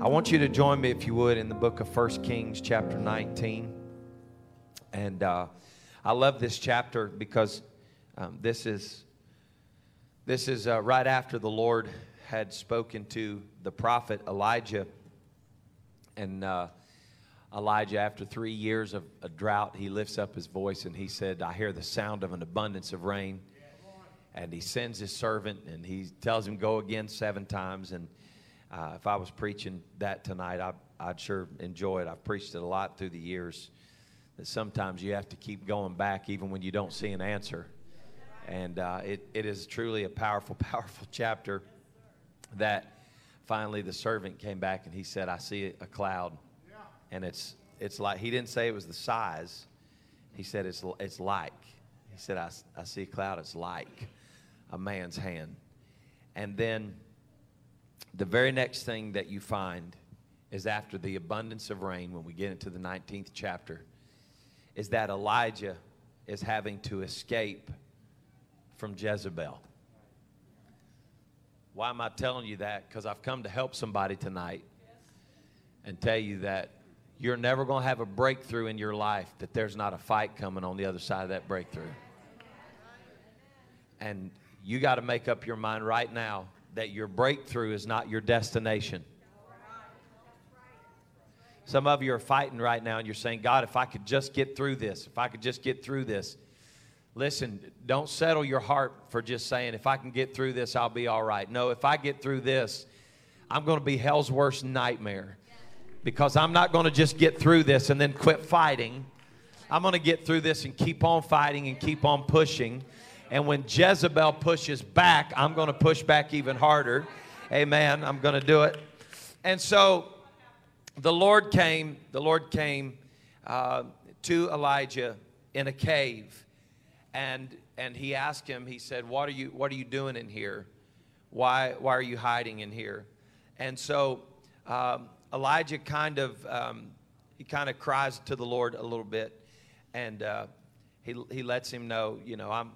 I want you to join me, if you would, in the book of 1 Kings, chapter 19. And uh, I love this chapter because um, this is, this is uh, right after the Lord had spoken to the prophet Elijah. And uh, Elijah, after three years of a drought, he lifts up his voice and he said, I hear the sound of an abundance of rain. And he sends his servant and he tells him, Go again seven times. And uh, if I was preaching that tonight, I, I'd sure enjoy it. I've preached it a lot through the years. That sometimes you have to keep going back even when you don't see an answer. And uh, it, it is truly a powerful, powerful chapter that finally the servant came back and he said, I see a cloud. And it's, it's like, he didn't say it was the size. He said, it's, it's like. He said, I, I see a cloud. It's like a man's hand. And then the very next thing that you find is after the abundance of rain, when we get into the 19th chapter, is that Elijah is having to escape from Jezebel. Why am I telling you that? Because I've come to help somebody tonight and tell you that you're never going to have a breakthrough in your life that there's not a fight coming on the other side of that breakthrough. And you got to make up your mind right now that your breakthrough is not your destination. Some of you are fighting right now and you're saying, God, if I could just get through this, if I could just get through this. Listen, don't settle your heart for just saying, if I can get through this, I'll be all right. No, if I get through this, I'm going to be hell's worst nightmare because I'm not going to just get through this and then quit fighting. I'm going to get through this and keep on fighting and keep on pushing. And when Jezebel pushes back, I'm going to push back even harder. Amen. I'm going to do it. And so the Lord came, the Lord came uh, to Elijah in a cave. And, and he asked him, he said, what are, you, what are you doing in here? Why, why are you hiding in here? And so um, Elijah kind of, um, he kind of cries to the Lord a little bit. And uh, he, he lets him know, you know, I'm,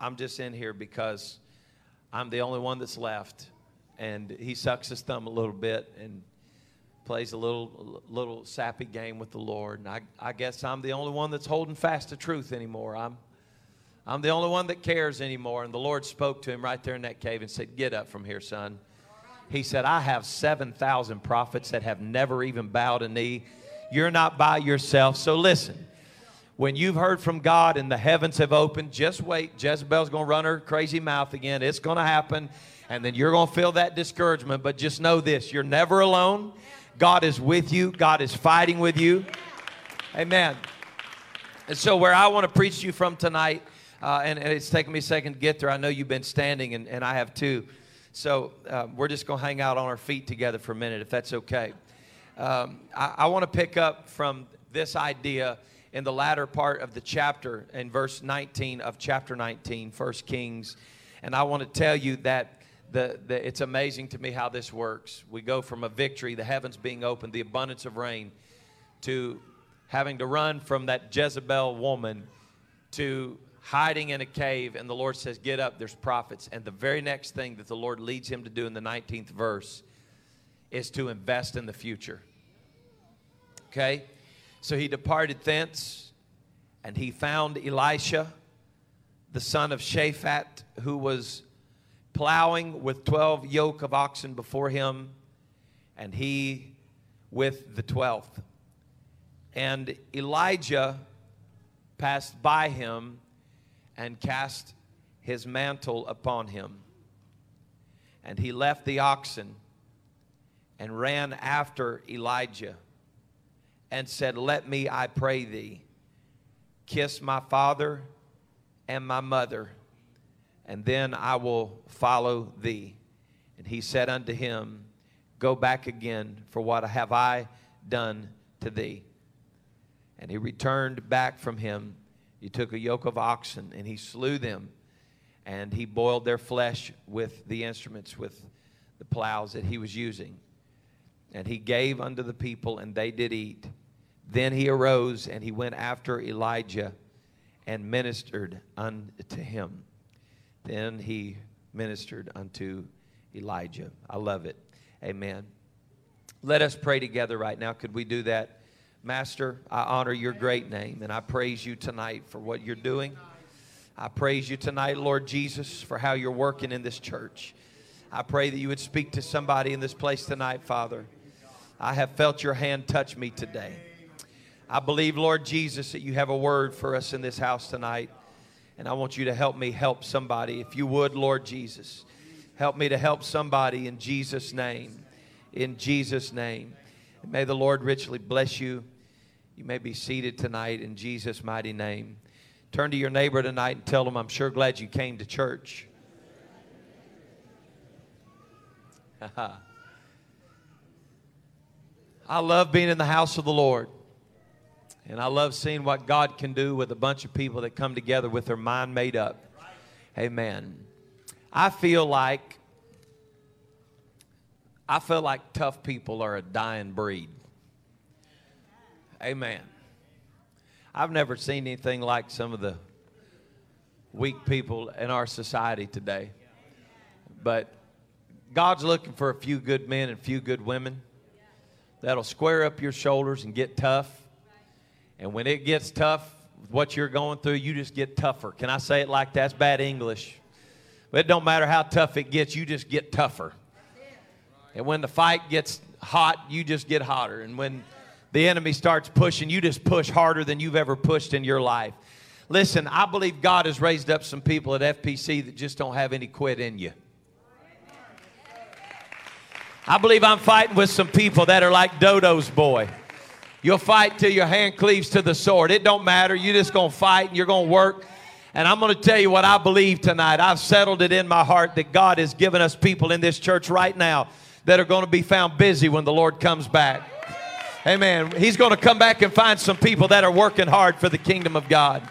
I'm just in here because I'm the only one that's left. And he sucks his thumb a little bit and plays a little little sappy game with the Lord. And I, I guess I'm the only one that's holding fast to truth anymore. I'm I'm the only one that cares anymore. And the Lord spoke to him right there in that cave and said, Get up from here, son. He said, I have 7,000 prophets that have never even bowed a knee. You're not by yourself. So listen, when you've heard from God and the heavens have opened, just wait. Jezebel's going to run her crazy mouth again. It's going to happen. And then you're going to feel that discouragement. But just know this you're never alone. God is with you, God is fighting with you. Amen. And so, where I want to preach to you from tonight, uh, and, and, it's taken me a second to get there. I know you've been standing, and, and I have too. So, uh, we're just going to hang out on our feet together for a minute, if that's okay. Um, I, I want to pick up from this idea in the latter part of the chapter, in verse 19 of chapter 19, 1 Kings. And I want to tell you that the, the, it's amazing to me how this works. We go from a victory, the heavens being opened, the abundance of rain, to having to run from that Jezebel woman to hiding in a cave. And the Lord says, Get up, there's prophets. And the very next thing that the Lord leads him to do in the 19th verse is to invest in the future. Okay? So he departed thence, and he found Elisha, the son of Shaphat, who was plowing with 12 yoke of oxen before him, and he with the 12th. And Elijah passed by him and cast his mantle upon him. And he left the oxen and ran after Elijah and said, Let me, I pray thee, kiss my father and my mother, and then I will follow thee. And he said unto him, Go back again, for what have I done to thee? And he returned back from him. He took a yoke of oxen and he slew them, and he boiled their flesh with the instruments, with the plows that he was using. And he gave unto the people, and they did eat. Then he arose and he went after Elijah and ministered unto him. Then he ministered unto Elijah. I love it. Amen. Let us pray together right now. Could we do that? Master, I honor your great name and I praise you tonight for what you're doing. I praise you tonight, Lord Jesus, for how you're working in this church. I pray that you would speak to somebody in this place tonight, Father. I have felt your hand touch me today. I believe, Lord Jesus, that you have a word for us in this house tonight. And I want you to help me help somebody. If you would, Lord Jesus, help me to help somebody in Jesus' name. In Jesus' name. And may the Lord richly bless you. You may be seated tonight in Jesus' mighty name. Turn to your neighbor tonight and tell them, I'm sure glad you came to church. I love being in the house of the Lord. And I love seeing what God can do with a bunch of people that come together with their mind made up. Amen. I feel like I feel like tough people are a dying breed. Amen. I've never seen anything like some of the weak people in our society today. But God's looking for a few good men and few good women that'll square up your shoulders and get tough. And when it gets tough, what you're going through, you just get tougher. Can I say it like that? that's bad English? But it don't matter how tough it gets, you just get tougher. And when the fight gets hot, you just get hotter. And when the enemy starts pushing, you just push harder than you've ever pushed in your life. Listen, I believe God has raised up some people at FPC that just don't have any quit in you. I believe I'm fighting with some people that are like Dodo's boy. You'll fight till your hand cleaves to the sword. It don't matter. You're just going to fight and you're going to work. And I'm going to tell you what I believe tonight. I've settled it in my heart that God has given us people in this church right now that are going to be found busy when the Lord comes back. Amen. He's going to come back and find some people that are working hard for the kingdom of God.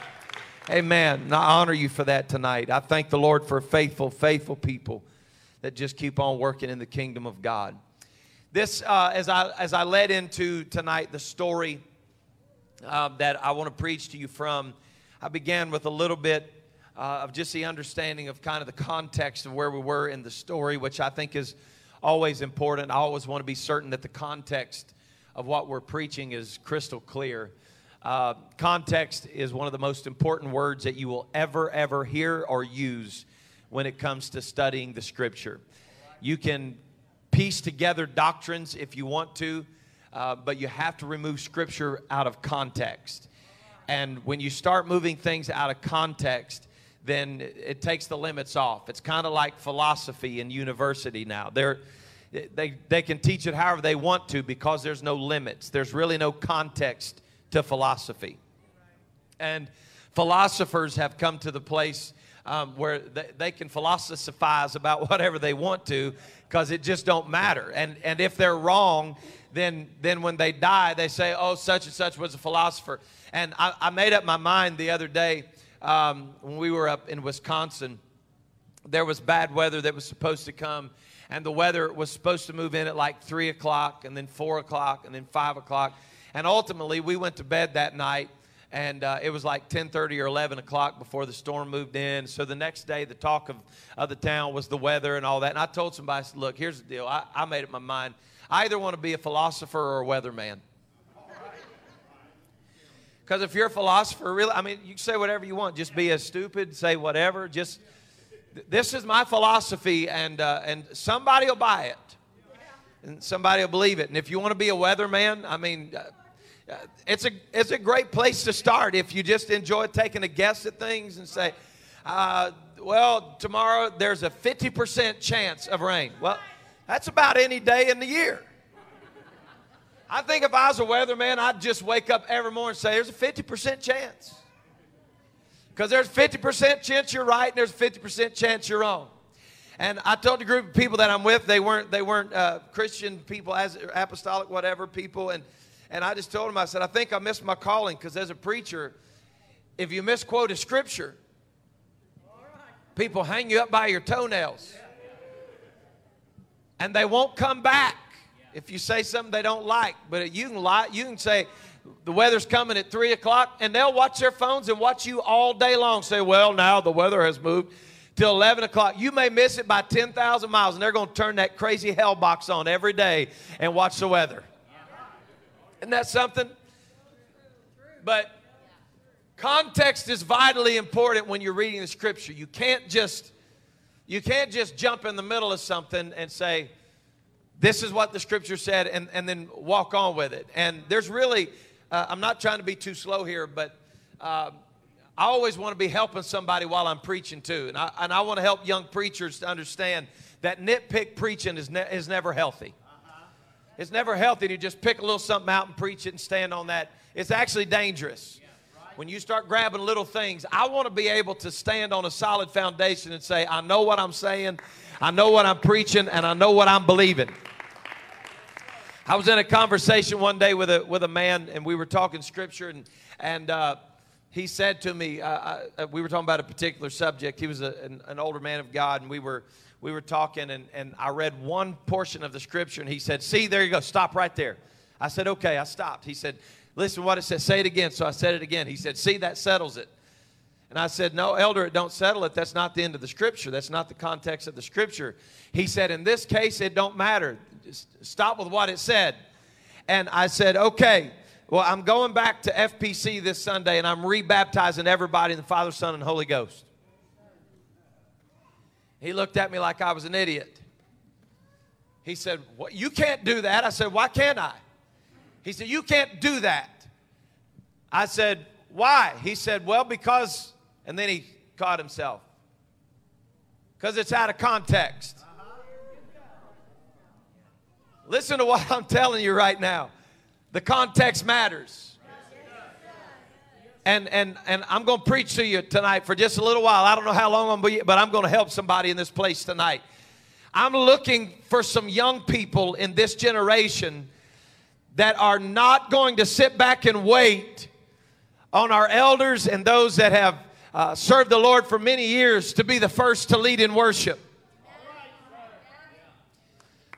Amen. And I honor you for that tonight. I thank the Lord for faithful, faithful people that just keep on working in the kingdom of God. This, uh, as I as I led into tonight, the story uh, that I want to preach to you from, I began with a little bit uh, of just the understanding of kind of the context of where we were in the story, which I think is always important. I always want to be certain that the context of what we're preaching is crystal clear. Uh, context is one of the most important words that you will ever, ever hear or use when it comes to studying the scripture. You can piece together doctrines if you want to, uh, but you have to remove scripture out of context. And when you start moving things out of context, then it takes the limits off. It's kind of like philosophy in university now. They're, they, they can teach it however they want to because there's no limits. There's really no context to philosophy. And philosophers have come to the place um, where they, they can philosophize about whatever they want to because it just don't matter. And, and if they're wrong, then, then when they die, they say, oh, such and such was a philosopher. And I, I made up my mind the other day um, when we were up in Wisconsin. There was bad weather that was supposed to come and the weather was supposed to move in at like 3 o'clock and then 4 o'clock and then 5 o'clock and ultimately we went to bed that night and uh, it was like 10.30 or 11 o'clock before the storm moved in. So the next day the talk of, of the town was the weather and all that. And i told somebody I said, look here's the deal. I, I made up my mind. I either want to be a philosopher or a weatherman. Because if you're a philosopher really i mean you can say whatever you want. Just be as stupid say whatever. Just this is my philosophy, and, uh, and somebody will buy it. And somebody will believe it. And if you want to be a weatherman, I mean, uh, it's, a, it's a great place to start if you just enjoy taking a guess at things and say, uh, well, tomorrow there's a 50% chance of rain. Well, that's about any day in the year. I think if I was a weatherman, I'd just wake up every morning and say, there's a 50% chance. Because there's 50% chance you're right and there's 50% chance you're wrong. And I told the group of people that I'm with, they weren't, they weren't uh, Christian people, as apostolic, whatever people. And, and I just told him, I said, I think I missed my calling because as a preacher, if you misquote a scripture, people hang you up by your toenails. And they won't come back if you say something they don't like. But you can lie, you can say, the weather's coming at 3 o'clock, and they'll watch their phones and watch you all day long. Say, well, now the weather has moved till 11 o'clock. You may miss it by 10,000 miles, and they're going to turn that crazy hell box on every day and watch the weather. Isn't that something? But context is vitally important when you're reading the scripture. You can't just you can't just jump in the middle of something and say, this is what the scripture said, and, and then walk on with it. And there's really, uh, I'm not trying to be too slow here, but uh, I always want to be helping somebody while I'm preaching too. And I, and I want to help young preachers to understand that nitpick preaching is, ne- is never healthy. It's never healthy to just pick a little something out and preach it and stand on that. It's actually dangerous. When you start grabbing little things, I want to be able to stand on a solid foundation and say, I know what I'm saying, I know what I'm preaching, and I know what I'm believing. I was in a conversation one day with a, with a man, and we were talking scripture, and, and uh, he said to me, uh, I, uh, we were talking about a particular subject. He was a, an, an older man of God, and we were we were talking, and, and I read one portion of the scripture, and he said, See, there you go, stop right there. I said, Okay, I stopped. He said, Listen what it says. Say it again. So I said it again. He said, See, that settles it. And I said, No, elder, it don't settle it. That's not the end of the scripture. That's not the context of the scripture. He said, In this case, it don't matter. Just stop with what it said. And I said, Okay. Well, I'm going back to FPC this Sunday and I'm rebaptizing everybody in the Father, Son, and Holy Ghost. He looked at me like I was an idiot. He said, You can't do that. I said, Why can't I? He said, You can't do that. I said, Why? He said, Well, because, and then he caught himself. Because it's out of context. Listen to what I'm telling you right now. The context matters. And, and, and I'm going to preach to you tonight for just a little while. I don't know how long I'm be, but I'm going to help somebody in this place tonight. I'm looking for some young people in this generation that are not going to sit back and wait on our elders and those that have uh, served the Lord for many years to be the first to lead in worship.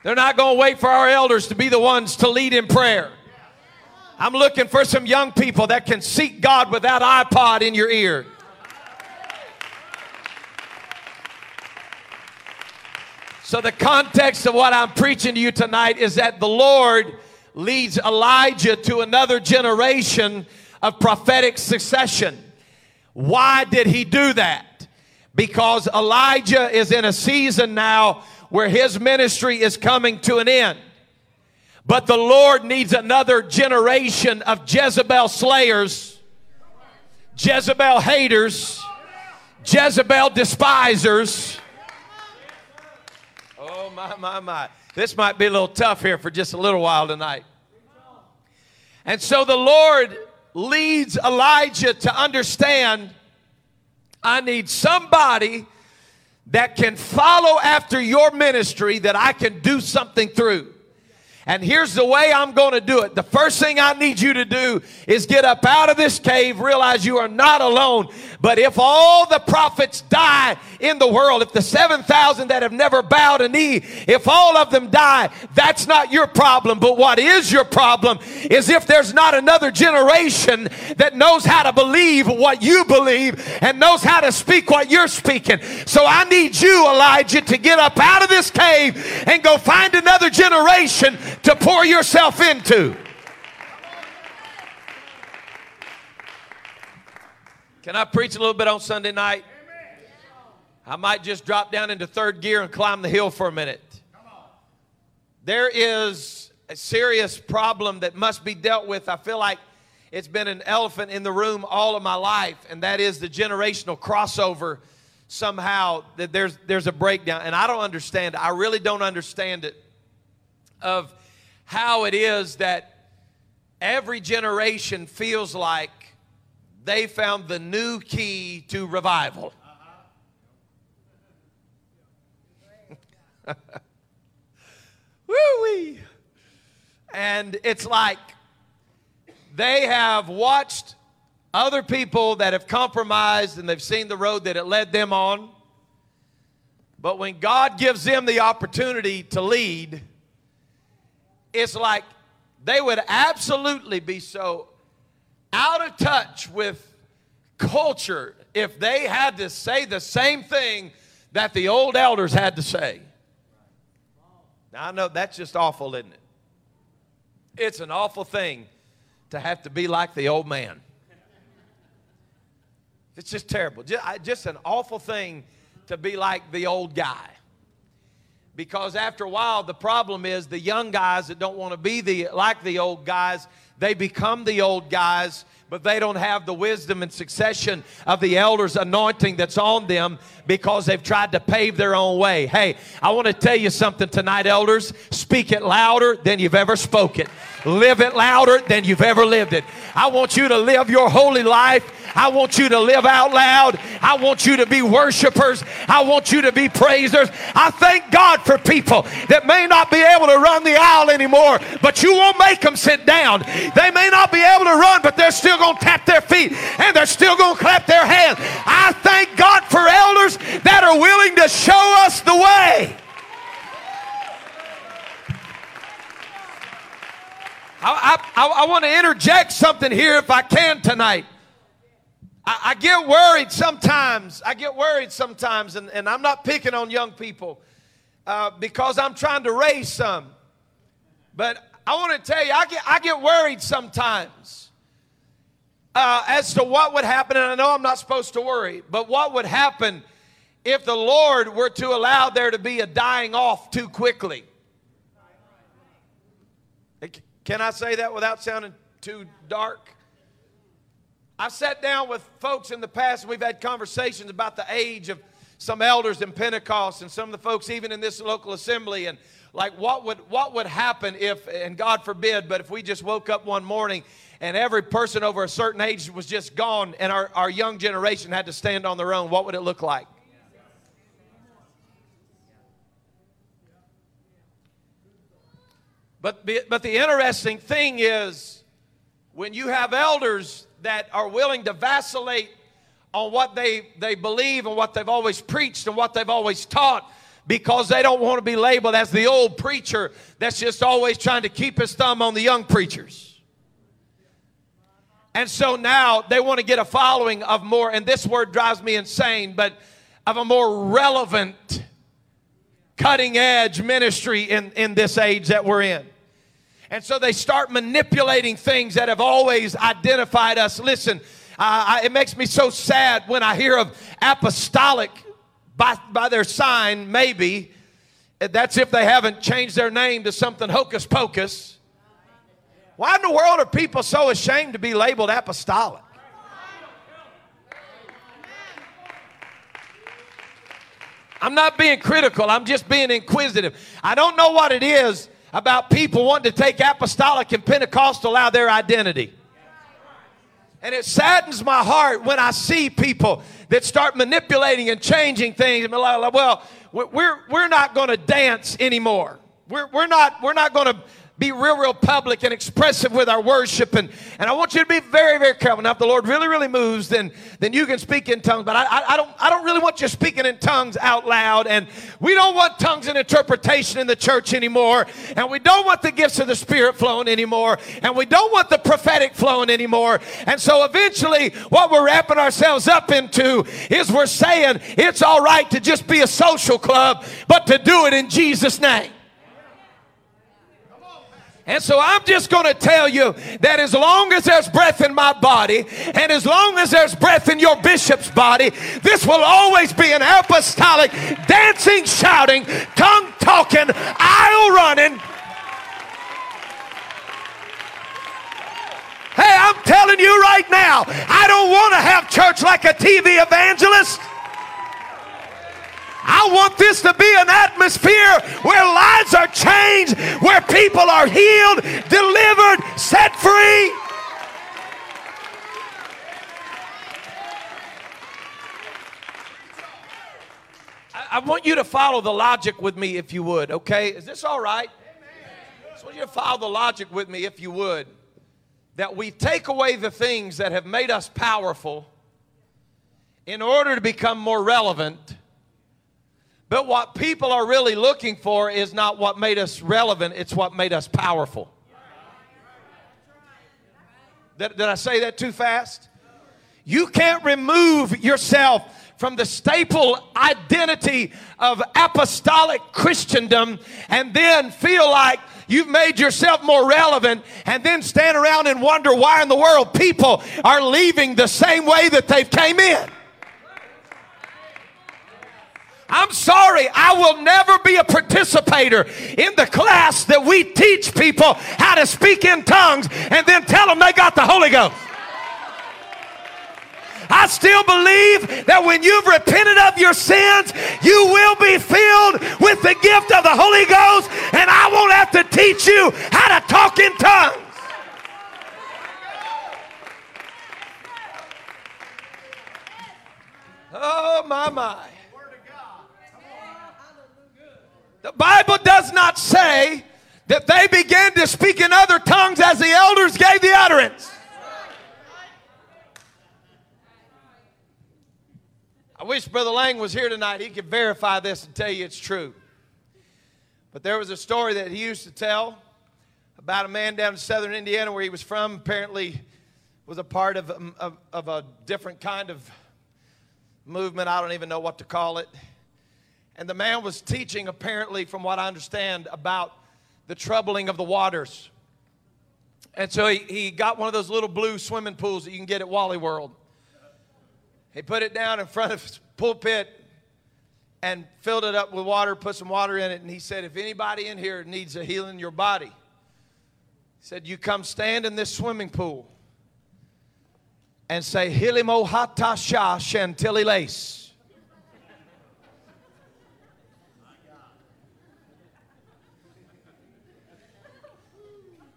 They're not going to wait for our elders to be the ones to lead in prayer. I'm looking for some young people that can seek God with that iPod in your ear. So, the context of what I'm preaching to you tonight is that the Lord leads Elijah to another generation of prophetic succession. Why did he do that? Because Elijah is in a season now where his ministry is coming to an end. But the Lord needs another generation of Jezebel slayers, Jezebel haters, Jezebel despisers. Oh, my, my, my. This might be a little tough here for just a little while tonight. And so the Lord leads Elijah to understand I need somebody that can follow after your ministry that I can do something through. And here's the way I'm going to do it. The first thing I need you to do is get up out of this cave, realize you are not alone. But if all the prophets die in the world, if the 7,000 that have never bowed a knee, if all of them die, that's not your problem. But what is your problem is if there's not another generation that knows how to believe what you believe and knows how to speak what you're speaking. So I need you, Elijah, to get up out of this cave and go find another generation to pour yourself into. Can I preach a little bit on Sunday night? I might just drop down into third gear and climb the hill for a minute. There is a serious problem that must be dealt with. I feel like it's been an elephant in the room all of my life, and that is the generational crossover. Somehow, that there's there's a breakdown, and I don't understand. I really don't understand it. Of how it is that every generation feels like they found the new key to revival. Woo-wee. And it's like they have watched other people that have compromised and they've seen the road that it led them on. But when God gives them the opportunity to lead, it's like they would absolutely be so out of touch with culture if they had to say the same thing that the old elders had to say. Now, I know that's just awful, isn't it? It's an awful thing to have to be like the old man. It's just terrible. Just, an awful thing to be like the old guy. Because after a while, the problem is the young guys that don't want to be the, like the old guys, they become the old guys but they don't have the wisdom and succession of the elders' anointing that's on them because they've tried to pave their own way. Hey, I want to tell you something tonight, elders. Speak it louder than you've ever spoken. Live it louder than you've ever lived it. I want you to live your holy life I want you to live out loud. I want you to be worshipers. I want you to be praisers. I thank God for people that may not be able to run the aisle anymore, but you won't make them sit down. They may not be able to run, but they're still going to tap their feet and they're still going to clap their hands. I thank God for elders that are willing to show us the way. I, I, I, want to interject something here if I can tonight. I, I get worried sometimes. I get worried sometimes, and, and I'm not picking on young people uh, because I'm trying to raise some. But I want to tell you, I get, I get worried sometimes uh, as to what would happen. And I know I'm not supposed to worry, but what would happen if the Lord were to allow there to be a dying off too quickly? Can I say that without sounding too dark? I've sat down with folks in the past, and we've had conversations about the age of some elders in Pentecost and some of the folks even in this local assembly and like what would what would happen if and God forbid but if we just woke up one morning and every person over a certain age was just gone and our, our young generation had to stand on their own what would it look like but but the interesting thing is when you have elders that are willing to vacillate on what they, they believe and what they've always preached and what they've always taught because they don't want to be labeled as the old preacher that's just always trying to keep his thumb on the young preachers. And so now they want to get a following of more, and this word drives me insane, but of a more relevant, cutting edge ministry in, in this age that we're in. And so they start manipulating things that have always identified us. Listen, uh, I, it makes me so sad when I hear of apostolic by, by their sign, maybe. That's if they haven't changed their name to something hocus pocus. Why in the world are people so ashamed to be labeled apostolic? I'm not being critical, I'm just being inquisitive. I don't know what it is about people wanting to take apostolic and Pentecostal out of their identity. And it saddens my heart when I see people that start manipulating and changing things. Well, we're, we're not going to dance anymore. We're, we're not, we're not going to be real, real public and expressive with our worship. And, and I want you to be very, very careful. Now, if the Lord really, really moves, then, then you can speak in tongues. But I, I, I, don't, I don't really want you speaking in tongues out loud. And we don't want tongues and interpretation in the church anymore. And we don't want the gifts of the Spirit flowing anymore. And we don't want the prophetic flowing anymore. And so eventually, what we're wrapping ourselves up into is we're saying it's all right to just be a social club, but to do it in Jesus' name. And so I'm just going to tell you that as long as there's breath in my body and as long as there's breath in your bishop's body, this will always be an apostolic, dancing, shouting, tongue talking, aisle running. Hey, I'm telling you right now, I don't want to have church like a TV evangelist. I want this to be an atmosphere where lives are changed, where people are healed, delivered, set free. I want you to follow the logic with me if you would, okay? Is this all right? I just want you to follow the logic with me if you would. That we take away the things that have made us powerful in order to become more relevant but what people are really looking for is not what made us relevant, it's what made us powerful. Did, did I say that too fast? You can't remove yourself from the staple identity of apostolic Christendom and then feel like you've made yourself more relevant and then stand around and wonder why in the world people are leaving the same way that they've came in. I'm sorry, I will never be a participator in the class that we teach people how to speak in tongues and then tell them they got the Holy Ghost. I still believe that when you've repented of your sins, you will be filled with the gift of the Holy Ghost, and I won't have to teach you how to talk in tongues. Oh, my, my. The Bible does not say that they began to speak in other tongues as the elders gave the utterance. I wish Brother Lang was here tonight. He could verify this and tell you it's true. But there was a story that he used to tell about a man down in southern Indiana where he was from. Apparently, was a part of, of, of a different kind of movement. I don't even know what to call it. And the man was teaching, apparently, from what I understand, about the troubling of the waters. And so he, he got one of those little blue swimming pools that you can get at Wally World. He put it down in front of his pulpit and filled it up with water, put some water in it, and he said, If anybody in here needs a healing in your body, he said, You come stand in this swimming pool and say, Hilimo hata sha chantilly lace.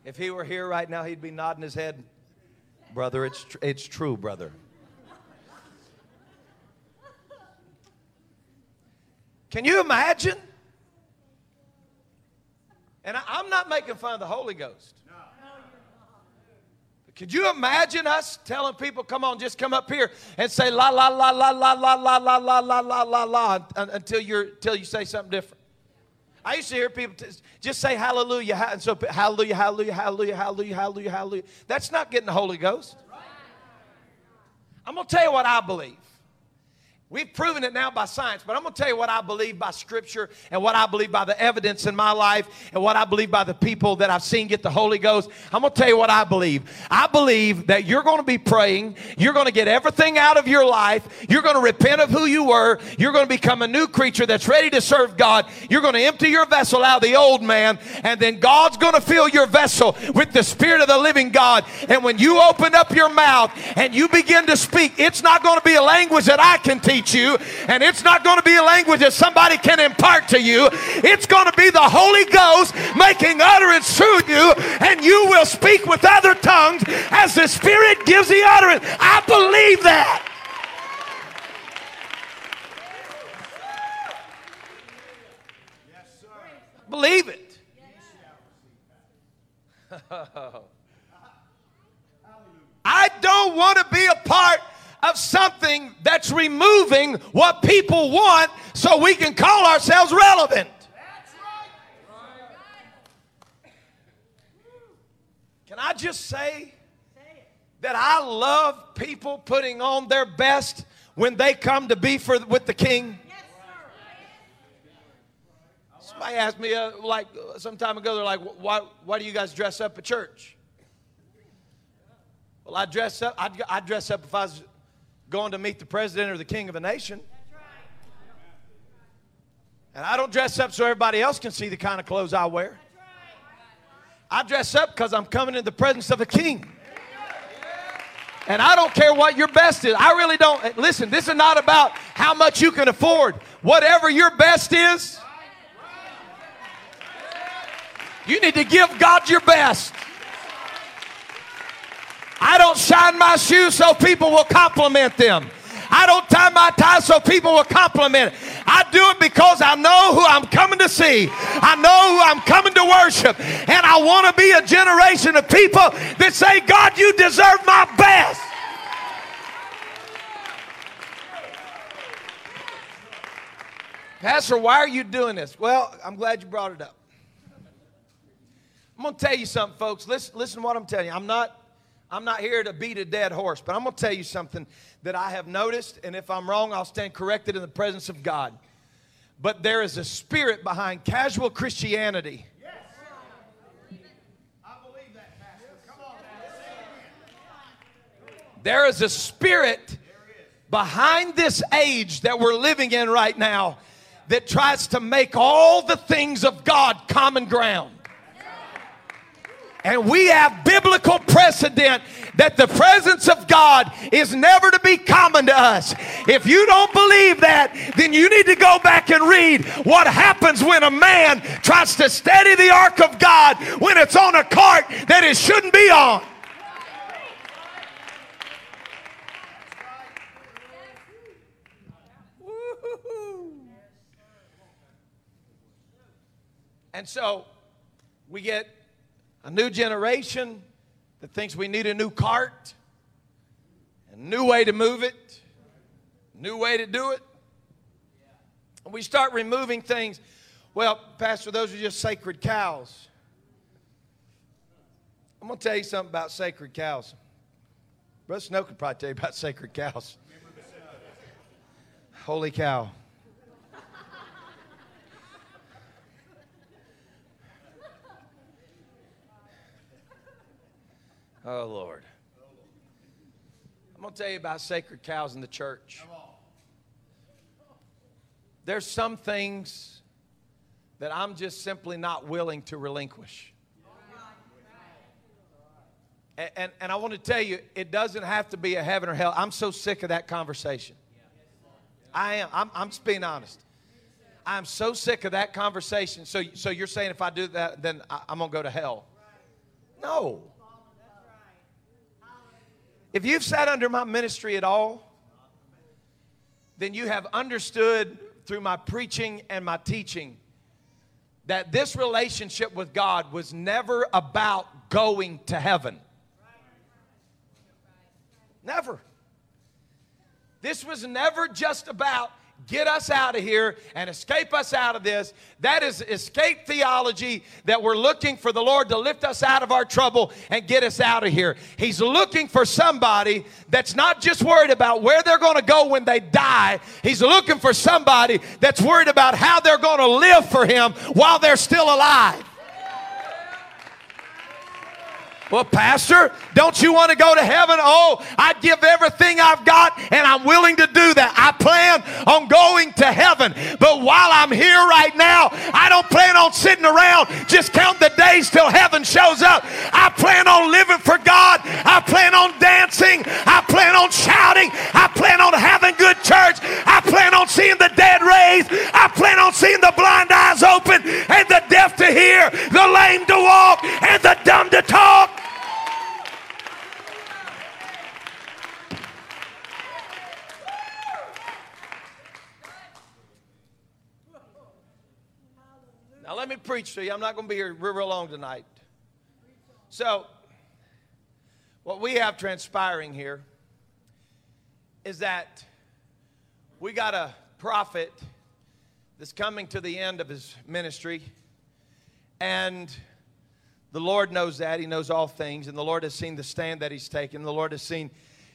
If he were here right now, he'd be nodding his head. Brother, it's, tr- it's true, brother. Can you imagine? And I, am not making fun of the Holy Ghost. No. Could you imagine us telling people, come on, just come up here and say la la la la la la la la la la la la la until you're until you say something different? I used to hear people just say hallelujah, and so hallelujah, hallelujah, hallelujah, hallelujah, hallelujah, hallelujah. That's not getting the Holy Ghost. I'm going to tell you what I believe. We've proven it now by science, but I'm going to tell you what I believe by Scripture and what I believe by the evidence in my life and what I believe by the people that I've seen get the Holy Ghost. I'm going to tell you what I believe. I believe that you're going to be praying, you're going to get everything out of your life, you're going to repent of who you were, you're going to become a new creature that's ready to serve God, you're going to empty your vessel out of the old man, and then God's going to fill your vessel with the Spirit of the living God. And when you open up your mouth and you begin to speak, it's not going to be a language that I can teach teach you, and it's not going to be a language that somebody can impart to you. It's going to be the Holy Ghost making utterance through you, and you will speak with other tongues as the Spirit gives the utterance. I believe that. Believe it. I don't want to be a part of something that's removing what people want so we can call ourselves relevant. Can I just say that I love people putting on their best when they come to be for, with the king? Somebody asked me, uh, like, some time ago, they're like, why, why do you guys dress up at church? Well, I dress up, I'd, I'd dress up if I was going to meet the president or the king of a nation. And I don't dress up so everybody else can see the kind of clothes I wear. I dress up because I'm coming in the presence of a king. And I don't care what your best is. I really don't. Listen, this is not about how much you can afford. Whatever your best is, you need to give God your best. I don't shine my shoes so people will compliment them. I don't tie my tie so people will compliment it. I do it because I know who I'm coming to see. I know who I'm coming to worship. And I want to be a generation of people that say, God, you deserve my best. Pastor, why are you doing this? Well, I'm glad you brought it up. I'm going to tell you something, folks. Listen, listen to what I'm telling you. I'm not I'm not here to beat a dead horse, but I'm going to tell you something that I have noticed, and if I'm wrong, I'll stand corrected in the presence of God. But there is a spirit behind casual Christianity. There is a spirit behind this age that we're living in right now that tries to make all the things of God common ground. And we have biblical precedent that the presence of God is never to be common to us. If you don't believe that, then you need to go back and read what happens when a man tries to steady the ark of God when it's on a cart that it shouldn't be on. And so we get a new generation that thinks we need a new cart, a new way to move it, new way to do it. And we start removing things. Well, Pastor, those are just sacred cows. I'm going to tell you something about sacred cows. Brother Snow could probably tell you about sacred cows. Holy cow. Oh, Lord. I'm going to tell you about sacred cows in the church. There's some things that I'm just simply not willing to relinquish. And, and, and, I want to tell you, it doesn't have to be a heaven or hell. I'm so sick of that conversation. I am. I'm, I'm just being honest. I'm so sick of that conversation. So, so you're saying if I do that, then I, I'm going to go to hell? No. If you've sat under my ministry at all, then you have understood through my preaching and my teaching that this relationship with God was never about going to heaven. Never. This was never just about get us out of here and escape us out of this. That is escape theology that we're looking for the Lord to lift us out of our trouble and get us out of here. He's looking for somebody that's not just worried about where they're going to go when they die. He's looking for somebody that's worried about how they're going to live for Him while they're still alive. Well, Pastor, don't you want to go to heaven? Oh, I'd give everything I've got and I'm willing to do that. I plan on going to heaven. But while I'm here right now, I don't plan on sitting around just count the days till heaven shows up. I plan on living for God. I plan on dancing. I plan on shouting. I plan on having good church. I plan on seeing the dead raised. I plan on seeing the blind eyes open and the deaf to hear, the lame to walk, and the dumb to talk. Let me preach to you. I'm not going to be here real, real long tonight. So, what we have transpiring here is that we got a prophet that's coming to the end of his ministry, and the Lord knows that. He knows all things, and the Lord has seen the stand that he's taken. The Lord has seen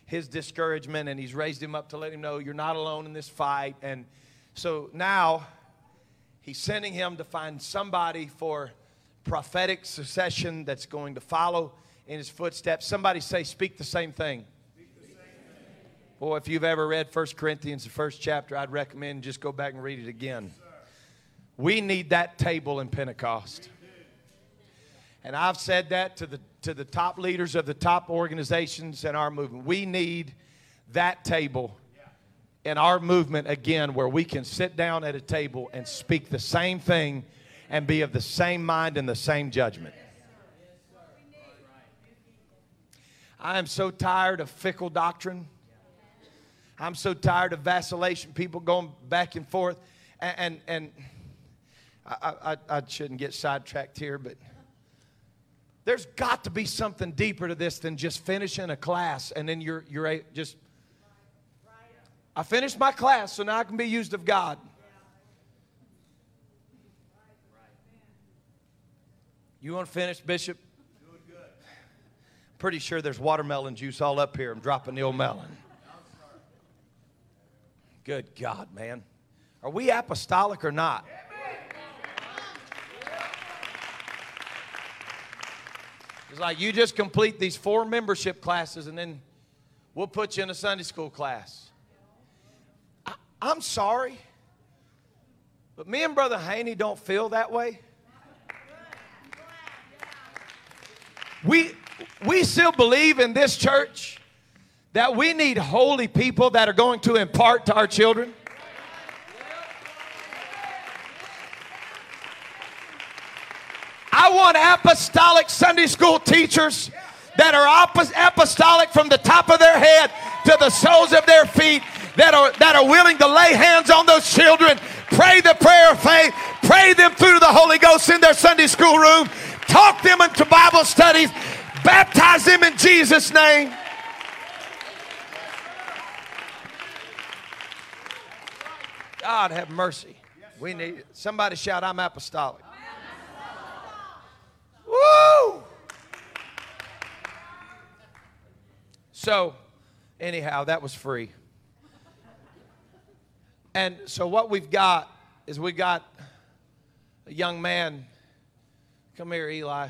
his discouragement, and he's raised him up to let him know you're not alone in this fight. And so now, He's sending him to find somebody for prophetic succession that's going to follow in his footsteps. Somebody say, Speak the same thing. Boy, if you've ever read 1 Corinthians, the first chapter, I'd recommend just go back and read it again. We need that table in Pentecost. And I've said that to the, to the top leaders of the top organizations in our movement. We need that table in our movement again where we can sit down at a table and speak the same thing and be of the same mind and the same judgment. I am so tired of fickle doctrine. I'm so tired of vacillation, people going back and forth. And, and, and I, I, I shouldn't get sidetracked here, but there's got to be something deeper to this than just finishing a class and then you're, you're just I finished my class, so now I can be used of God. You finish, Bishop? Pretty sure there's watermelon juice all up here. I'm dropping the old melon. Good God, man. Are we apostolic or not? It's like you just complete these four membership classes and then we'll put you in a Sunday school class. I, am sorry, but me and Brother Haney don't feel that way. We, we still believe in this church that we need holy people that are going to impart to our children. I want apostolic Sunday school teachers that are apostolic from the top of their head to the soles of their feet that are, that are willing to lay hands on those children, pray the prayer of faith, pray them through the Holy Ghost in their Sunday school room, talk them into Bible studies, baptize them in Jesus' name. God have mercy. We need. Somebody shout, I'm apostolic. Woo! So, anyhow, that was free. And so, what we've got is we've got a young man. Come here, Eli.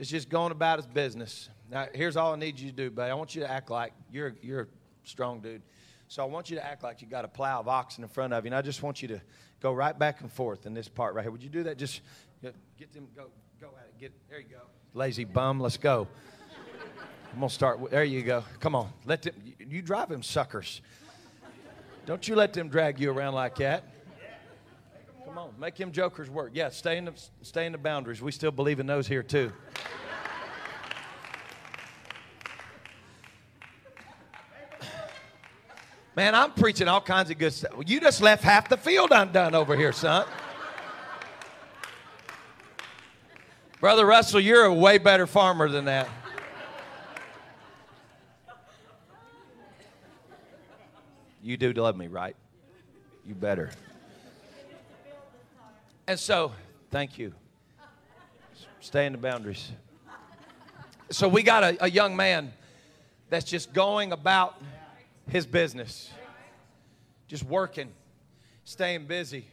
Is just going about his business. Now, here's all I need you to do, buddy. I want you to act like you're, you're a strong dude. So I want you to act like you got a plow of oxen in front of you, and I just want you to go right back and forth in this part right here. Would you do that? Just get them, go, Go at it. Get there. You go. Lazy bum. Let's go. I'm gonna start. There you go. Come on. Let them. You drive them suckers. Don't you let them drag you around like that. Come on. Make him jokers work. Yeah. Stay in the stay in the boundaries. We still believe in those here too. Man, I'm preaching all kinds of good stuff. You just left half the field undone over here, son. Brother Russell, you're a way better farmer than that. You do love me, right? You better. And so, thank you. Stay in the boundaries. So, we got a, a young man that's just going about his business, just working, staying busy.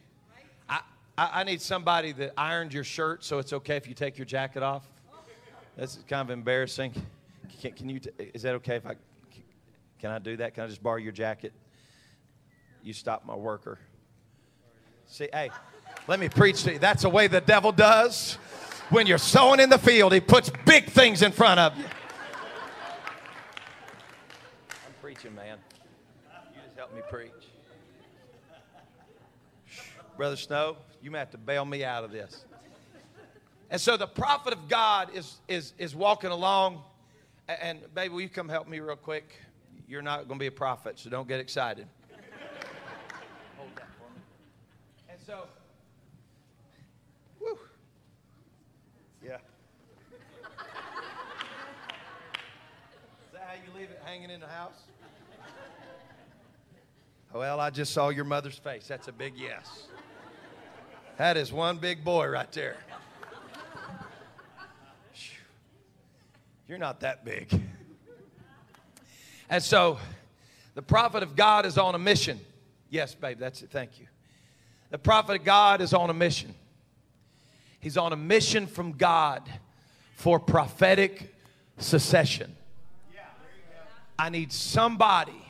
I, I need somebody that ironed your shirt so it's okay if you take your jacket off. That's kind of embarrassing. Can, can you? T- is that okay if I? Can I do that? Can I just borrow your jacket? You stop my worker. See, hey, let me preach to you. That's the way the devil does. When you're sowing in the field, he puts big things in front of you. I'm preaching, man. You just help me preach. Brother Snow, you may have to bail me out of this. And so the prophet of God is, is, is walking along. And, baby, will you come help me real quick? You're not going to be a prophet, so don't get excited. Hold that for me. And so, whew. Yeah. Is that how you leave it hanging in the house? Well, I just saw your mother's face. That's a big yes. That is one big boy right there. You're not that big. And so the prophet of God is on a mission. Yes, babe, that's it. Thank you. The prophet of God is on a mission. He's on a mission from God for prophetic succession. I need somebody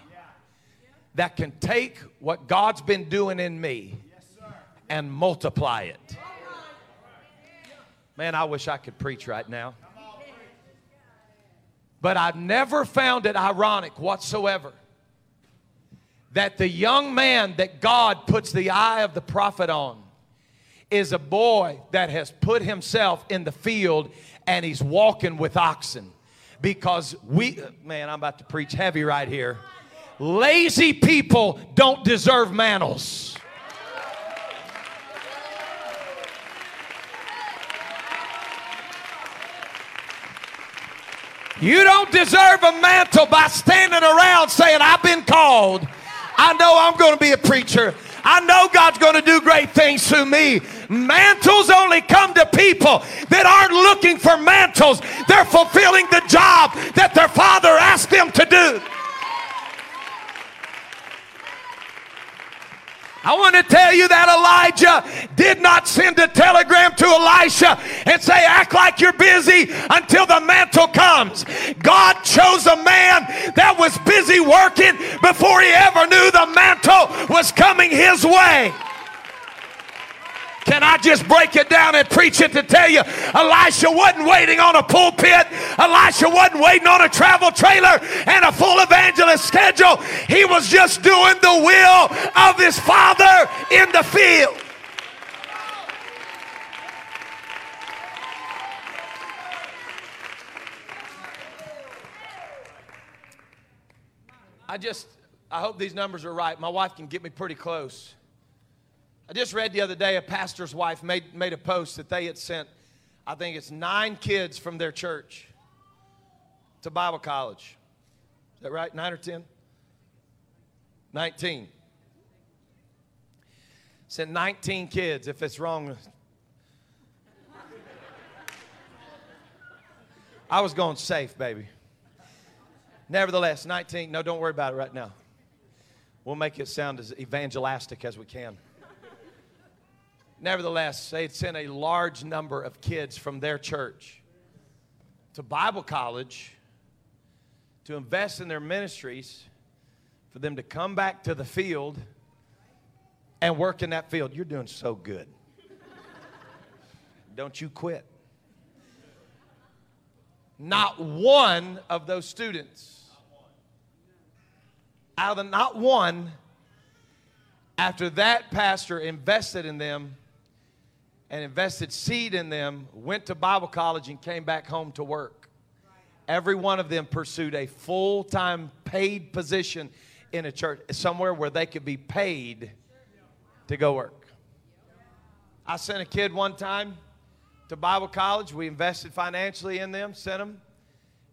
that can take what God's been doing in me and multiply it. Man, I wish I could preach right now. But I've never found it ironic whatsoever that the young man that God puts the eye of the prophet on is a boy that has put himself in the field and he's walking with oxen. Because we, man, I'm about to preach heavy right here. Lazy people don't deserve mantles. You don't deserve a mantle by standing around saying, I've been called. I know I'm going to be a preacher. I know God's going to do great things through me. Mantles only come to people that aren't looking for mantles. They're fulfilling the job that their father asked them to do. I want to tell you that Elijah did not send a telegram to Elisha and say, Act like you're busy until the mantle comes. God chose a man that was busy working before he ever knew the mantle was coming his way. Can I just break it down and preach it to tell you Elisha wasn't waiting on a pulpit, Elisha wasn't waiting on a travel trailer and a full evangelist schedule. He was just doing the will of his father in the field. I just, I hope these numbers are right. My wife can get me pretty close. I just read the other day a pastor's wife made, made a post that they had sent, I think it's nine kids from their church to Bible college. Is that right? Nine or ten? 19. Sent 19 kids. If it's wrong, I was going safe, baby. Nevertheless, 19. No, don't worry about it right now. We'll make it sound as evangelistic as we can. Nevertheless, they had sent a large number of kids from their church to Bible college to invest in their ministries for them to come back to the field and work in that field. You're doing so good. Don't you quit. Not one of those students, out of the not one, after that pastor invested in them, and invested seed in them, went to Bible college, and came back home to work. Every one of them pursued a full time paid position in a church, somewhere where they could be paid to go work. I sent a kid one time to Bible college. We invested financially in them, sent him.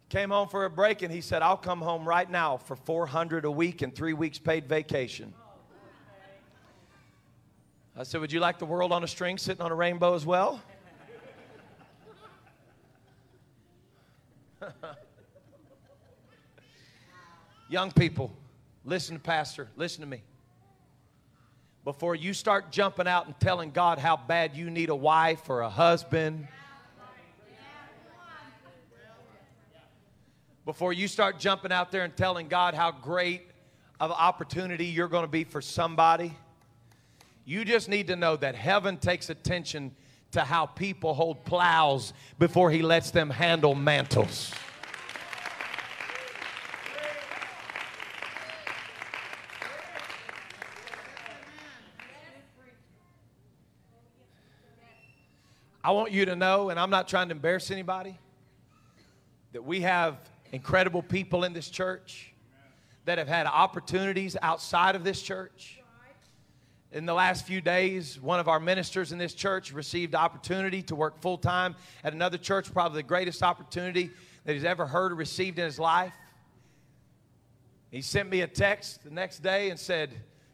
Came home for a break, and he said, I'll come home right now for 400 a week and three weeks paid vacation. I said, Would you like the world on a string sitting on a rainbow as well? Young people, listen to Pastor, listen to me. Before you start jumping out and telling God how bad you need a wife or a husband, before you start jumping out there and telling God how great of opportunity you're going to be for somebody, you just need to know that heaven takes attention to how people hold plows before he lets them handle mantles. I want you to know, and I'm not trying to embarrass anybody, that we have incredible people in this church that have had opportunities outside of this church in the last few days, one of our ministers in this church received opportunity to work full time at another church, probably the greatest opportunity that he's ever heard or received in his life. He sent me a text the next day and said,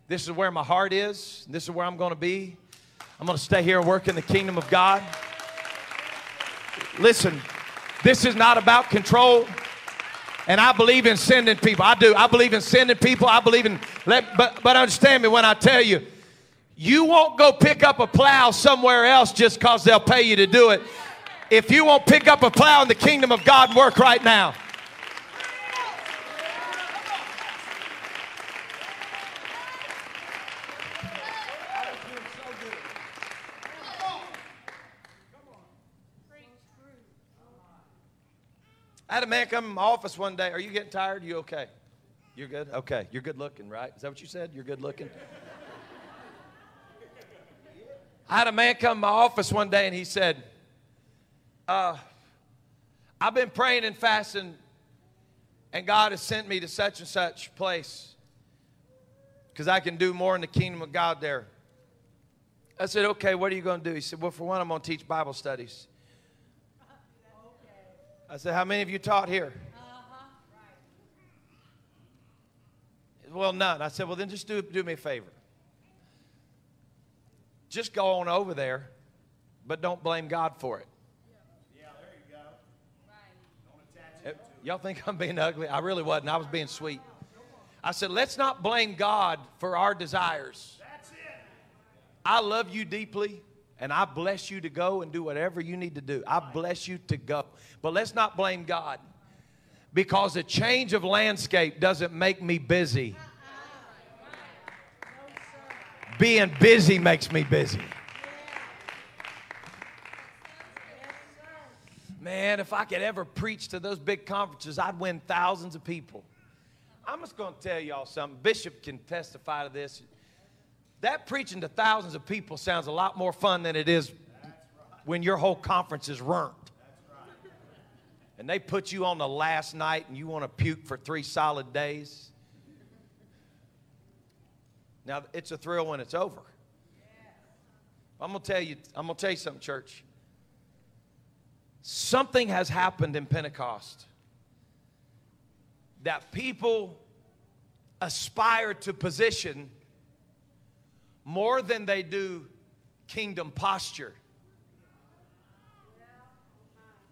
This is where my heart is. This is where I'm going to be. I'm going to stay here and work in the kingdom of God. Listen, this is not about control. And I believe in sending people. I do. I believe in sending people. I believe in, let, but, but understand me when I tell you, you won't go pick up a plow somewhere else just because they'll pay you to do it. If you won't pick up a plow in the kingdom of God and work right now. I had a man come in my office one day. Are you getting tired? You okay? You're good? Okay. You're good looking, right? Is that what you said? You're good looking? I had a man come to my office one day and he said, uh, I've been praying and fasting, and God has sent me to such and such place because I can do more in the kingdom of God there. I said, Okay, what are you going to do? He said, Well, for one, I'm going to teach Bible studies. I said, How many of you taught here? Well, none. I said, Well, then just do, do me a favor just go on over there but don't blame God for it. Yeah, there you go. Don't attach it. Eh, Y'all think I'm being ugly? I really wasn't. I was being sweet. I said, let's not blame God for our desires. That's it. I love you deeply, and I bless you to go and do whatever you need to do. I bless you to go. But let's not blame God because a change of landscape doesn't make me busy. Being busy makes me busy. Man, if I could ever preach to those big conferences, I'd win thousands of people. I'm just going to tell y'all something. Bishop can testify to this. That preaching to thousands of people sounds a lot more fun than it is when your whole conference is ruined. And they put you on the last night and you want to puke for three solid days. Now, it's a thrill when it's over. I'm going to tell you, I'm going to tell you something, church. Something has happened in Pentecost that people aspire to position more than they do kingdom posture.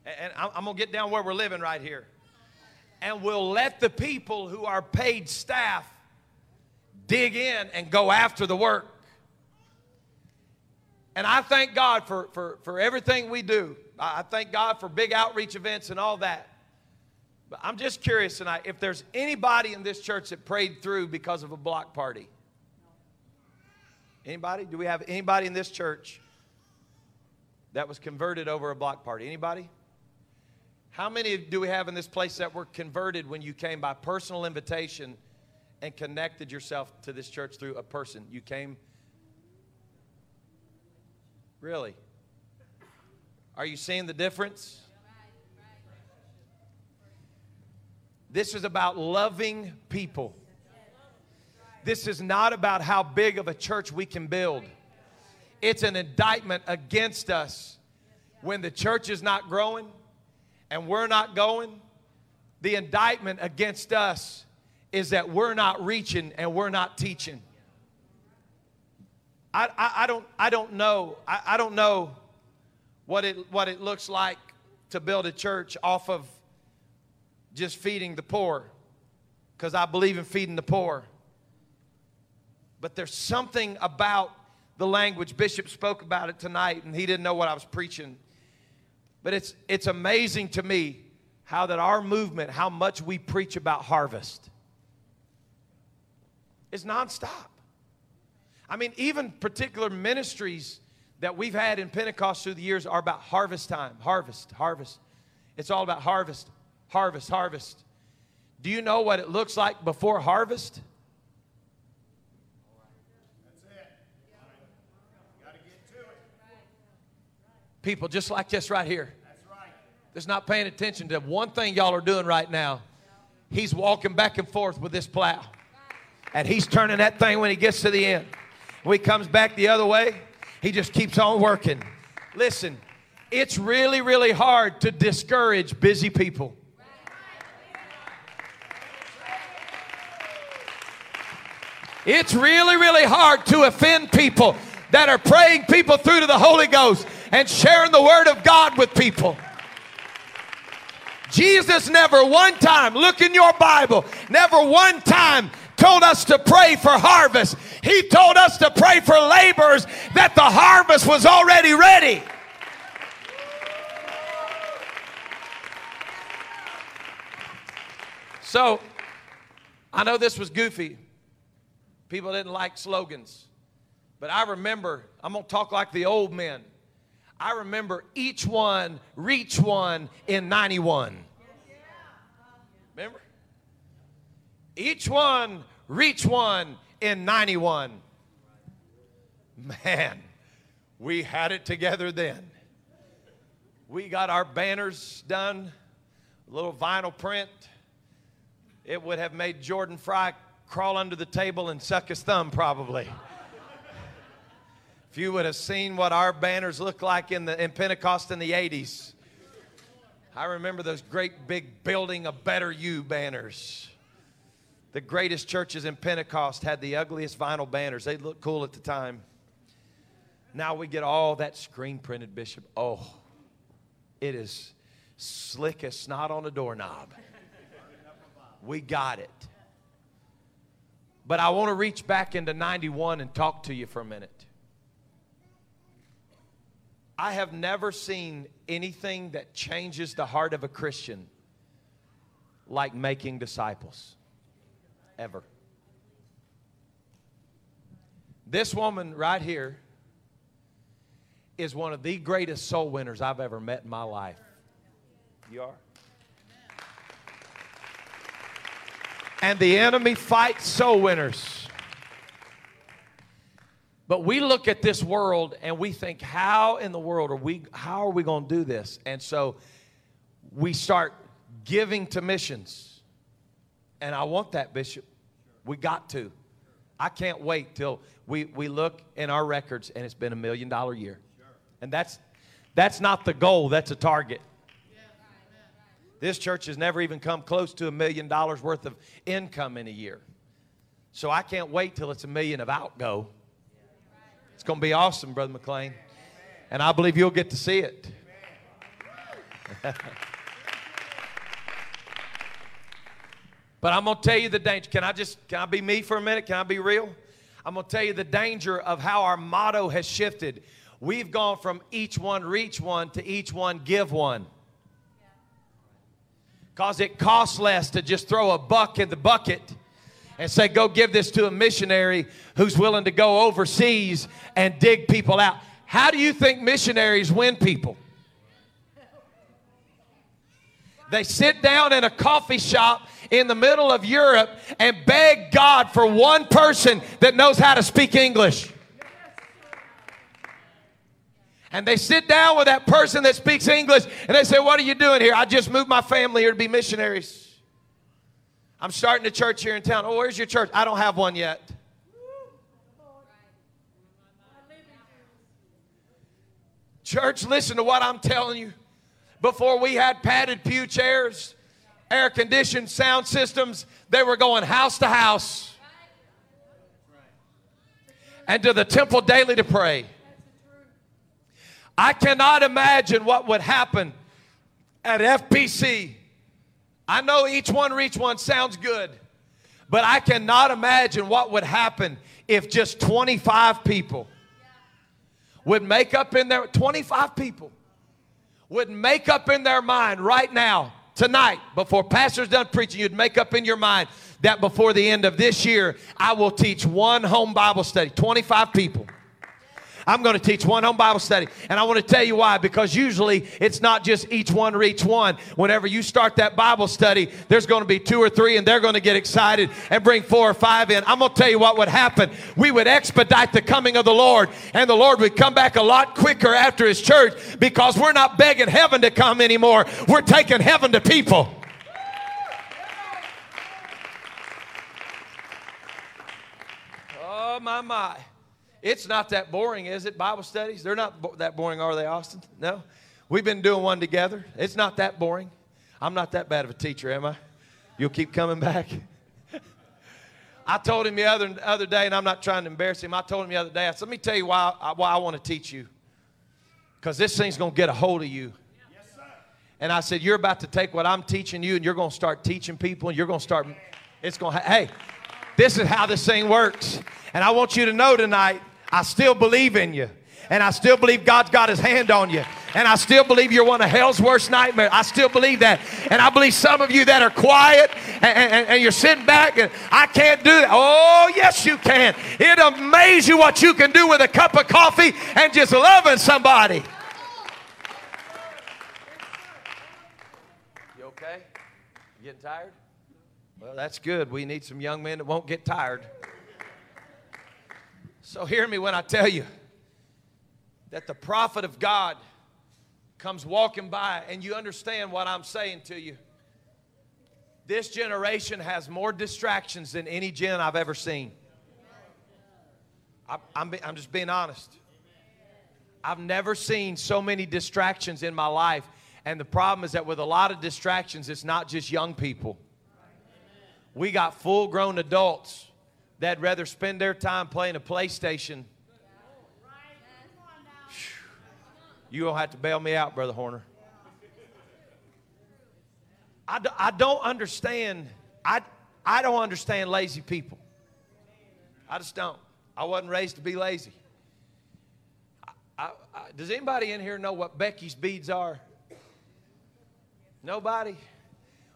And I'm going to get down where we're living right here. And we'll let the people who are paid staff dig in and go after the work. And I thank God for, for, for everything we do. I thank God for big outreach events and all that. But I'm just curious tonight if there's anybody in this church that prayed through because of a block party. Anybody? Do we have anybody in this church that was converted over a block party? Anybody? How many do we have in this place that were converted when you came by personal invitation and connected yourself to this church through a person? You came. Really? Are you seeing the difference? This is about loving people. This is not about how big of a church we can build. It's an indictment against us when the church is not growing and we're not going. The indictment against us is that we're not reaching and we're not teaching. I, I, I don't, I don't know. I, I don't know what it, what it looks like to build a church off of just feeding the poor, because I believe in feeding the poor. But there's something about the language. Bishop spoke about it tonight, and he didn't know what I was preaching. But it's, it's amazing to me how that our movement, how much we preach about harvest, is nonstop. I mean, even particular ministries that we've had in Pentecost through the years are about harvest time, harvest, harvest. It's all about harvest, harvest, harvest. Do you know what it looks like before harvest? People just like this right here. That's right. That's not paying attention to one thing y'all are doing right now. He's walking back and forth with this plow. And he's turning that thing when he gets to the end. When he comes back the other way, he just keeps on working. Listen, it's really, really hard to discourage busy people. It's really, really hard to offend people that are praying people through to the Holy Ghost and sharing the Word of God with people. Jesus never one time, look in your Bible, never one time told us to pray for harvest. He told us to pray for laborers that the harvest was already ready. So, I know this was goofy. People didn't like slogans. But I remember, I'm going to talk like the old men. I remember each one, reach one in 91. Remember? Each one, reach one in 91. Man, we had it together then. We got our banners done, a little vinyl print. It would have made Jordan Fry crawl under the table and suck his thumb, probably. if you would have seen what our banners looked like in, the, in Pentecost in the 80s, I remember those great big building a better you banners. The greatest churches in Pentecost had the ugliest vinyl banners. They looked cool at the time. Now we get all that screen printed, Bishop. Oh, it is slick as snot on a doorknob. We got it. But I want to reach back into 91 and talk to you for a minute. I have never seen anything that changes the heart of a Christian like making disciples. Ever. This woman right here is one of the greatest soul winners I've ever met in my life. You are? And the enemy fights soul winners. But we look at this world and we think, how in the world are we, how are we going to do this? And so we start giving to missions. And I want that, Bishop. We got to. I can't wait till we, we look in our records and it's been a million dollar year. And that's, that's not the goal, that's a target. This church has never even come close to a million dollars worth of income in a year. So I can't wait till it's a million of outgo. It's going to be awesome, Brother McLean. And I believe you'll get to see it. but I'm going to tell you the danger. Can I just, can I be me for a minute? Can I be real? I'm going to tell you the danger of how our motto has shifted. We've gone from each one reach one to each one give one. Because it costs less to just throw a buck in the bucket and say, go give this to a missionary who's willing to go overseas and dig people out. How do you think missionaries win people? They sit down in a coffee shop in the middle of Europe and beg God for one person that knows how to speak English. And they sit down with that person that speaks English and they say, What are you doing here? I just moved my family here to be missionaries. I'm starting a church here in town. Oh, where's your church? I don't have one yet. Church, listen to what I'm telling you. Before we had padded pew chairs, air conditioned sound systems, they were going house to house and to the temple daily to pray. I cannot imagine what would happen at FPC. I know each one reach one sounds good, but I cannot imagine what would happen if just 25 people would make up in there 25 people would make up in their mind right now tonight before pastor's done preaching you'd make up in your mind that before the end of this year i will teach one home bible study 25 people I'm going to teach one home Bible study. And I want to tell you why. Because usually it's not just each one reach one. Whenever you start that Bible study, there's going to be two or three, and they're going to get excited and bring four or five in. I'm going to tell you what would happen. We would expedite the coming of the Lord, and the Lord would come back a lot quicker after His church because we're not begging heaven to come anymore. We're taking heaven to people. Oh, my, my. It's not that boring, is it? Bible studies? They're not bo- that boring, are they, Austin? No? We've been doing one together. It's not that boring. I'm not that bad of a teacher, am I? You'll keep coming back. I told him the other, other day, and I'm not trying to embarrass him. I told him the other day, I said, Let me tell you why, I, why I want to teach you. Because this thing's going to get a hold of you. Yes, and I said, You're about to take what I'm teaching you, and you're going to start teaching people, and you're going to start, it's going to, hey, this is how this thing works. And I want you to know tonight I still believe in you. And I still believe God's got his hand on you. And I still believe you're one of hell's worst nightmares. I still believe that. And I believe some of you that are quiet and, and, and you're sitting back and I can't do that. Oh, yes, you can. It'll amaze you what you can do with a cup of coffee and just loving somebody. You okay? You getting tired? Well, that's good. We need some young men that won't get tired. So hear me when I tell you that the prophet of God comes walking by and you understand what I'm saying to you. This generation has more distractions than any gen I've ever seen. I, I'm, I'm just being honest. I've never seen so many distractions in my life. And the problem is that with a lot of distractions, it's not just young people. We got full grown adults that'd rather spend their time playing a PlayStation You're going to have to bail me out, Brother Horner. I, d- I don't understand. I, I don't understand lazy people. I just don't. I wasn't raised to be lazy. I, I, does anybody in here know what Becky's beads are? Nobody?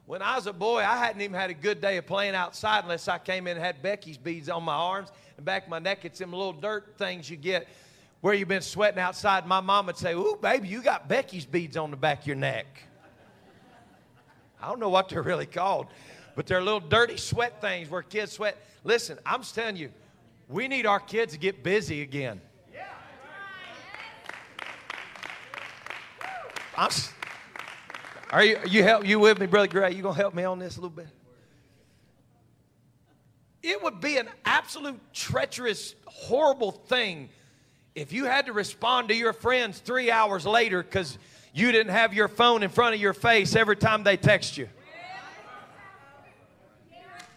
When I was a boy, I hadn't even had a good day of playing outside unless I came in and had Becky's beads on my arms and back of my neck. It's them little dirt things you get where you've been sweating outside. My mom would say, Ooh, baby, you got Becky's beads on the back of your neck. I don't know what they're really called, but they're little dirty sweat things where kids sweat. Listen, I'm just telling you, we need our kids to get busy again. I'm, are you, you help you with me, brother Gray? You gonna help me on this a little bit? It would be an absolute treacherous, horrible thing if you had to respond to your friends three hours later because you didn't have your phone in front of your face every time they text you.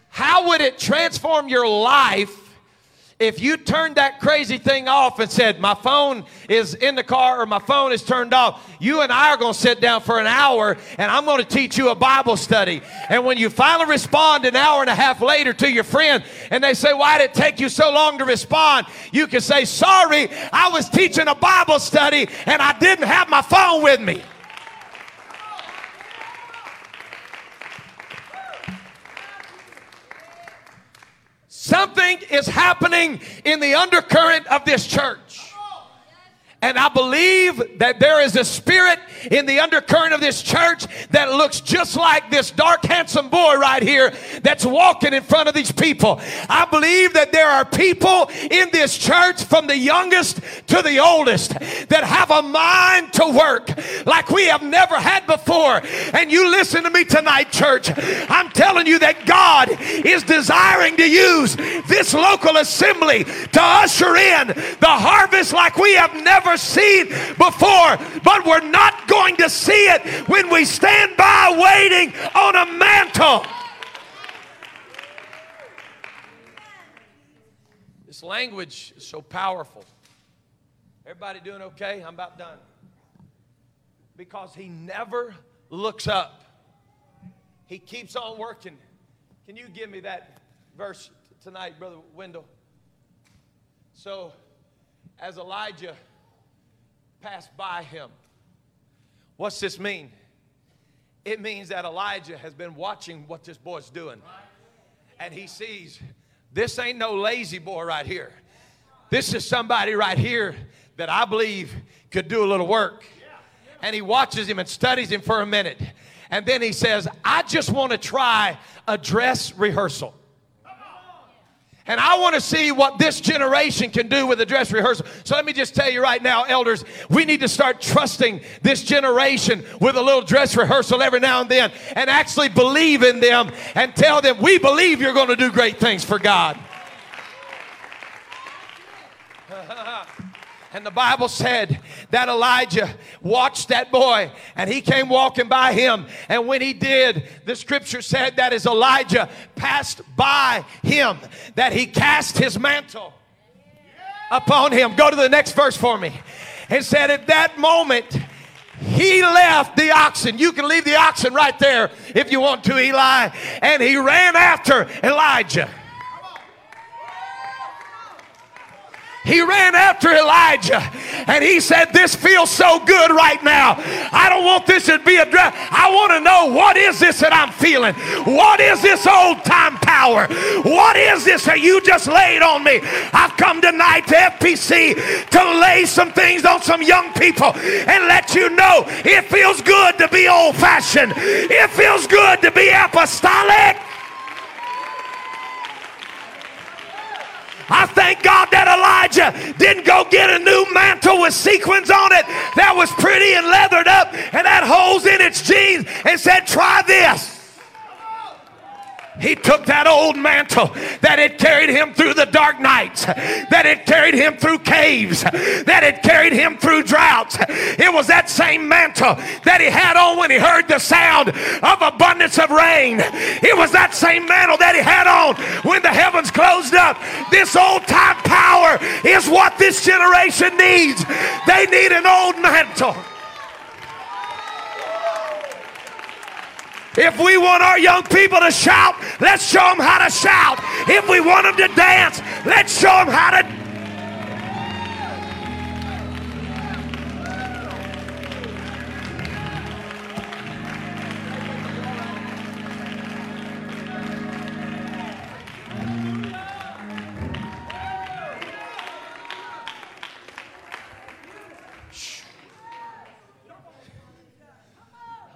How would it transform your life if you turned that crazy thing off and said, My phone is in the car or my phone is turned off, you and I are going to sit down for an hour and I'm going to teach you a Bible study. And when you finally respond an hour and a half later to your friend and they say, Why did it take you so long to respond? You can say, Sorry, I was teaching a Bible study and I didn't have my phone with me. Something is happening in the undercurrent of this church. And I believe that there is a spirit in the undercurrent of this church that looks just like this dark, handsome boy right here that's walking in front of these people. I believe that there are people in this church from the youngest to the oldest that have a mind to work like we have never had before. And you listen to me tonight, church. I'm telling you that God is desiring to use this local assembly to usher in the harvest like we have never seen before. But we're not going to see it when we stand by waiting on a mantle. This language is so powerful. Everybody doing okay? I'm about done. Because he never looks up. He keeps on working. Can you give me that verse tonight, Brother Wendell? So, as Elijah passed by him, what's this mean? It means that Elijah has been watching what this boy's doing. And he sees this ain't no lazy boy right here. This is somebody right here that I believe could do a little work. And he watches him and studies him for a minute. And then he says, I just want to try a dress rehearsal. And I want to see what this generation can do with a dress rehearsal. So let me just tell you right now, elders, we need to start trusting this generation with a little dress rehearsal every now and then and actually believe in them and tell them, we believe you're going to do great things for God. And the Bible said that Elijah watched that boy and he came walking by him. And when he did, the scripture said that as Elijah passed by him, that he cast his mantle upon him. Go to the next verse for me. It said, At that moment, he left the oxen. You can leave the oxen right there if you want to, Eli. And he ran after Elijah. He ran after Elijah and he said, This feels so good right now. I don't want this to be a dress. I want to know what is this that I'm feeling? What is this old time power? What is this that you just laid on me? I've come tonight to FPC to lay some things on some young people and let you know it feels good to be old fashioned, it feels good to be apostolic. I thank God that Elijah didn't go get a new mantle with sequins on it that was pretty and leathered up and had holes in its jeans and said, Try this. He took that old mantle that had carried him through the dark nights, that had carried him through caves, that had carried him through droughts. It was that same mantle that he had on when he heard the sound of abundance of rain. It was that same mantle that he had on when the heavens closed up. This old time power is what this generation needs. They need an old mantle. If we want our young people to shout, let's show them how to shout. If we want them to dance, let's show them how to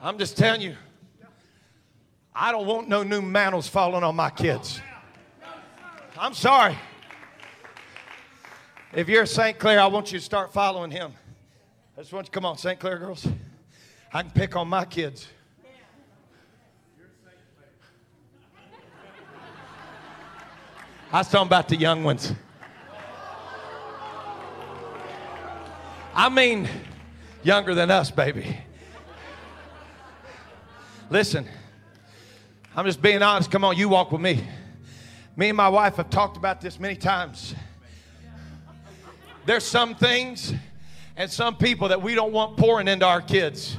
I'm just telling you. I don't want no new mantles falling on my kids. I'm sorry. If you're St. Clair, I want you to start following him. I just want you, to come on, St. Clair girls. I can pick on my kids. I was talking about the young ones. I mean, younger than us, baby. Listen. I'm just being honest. Come on, you walk with me. Me and my wife have talked about this many times. There's some things and some people that we don't want pouring into our kids.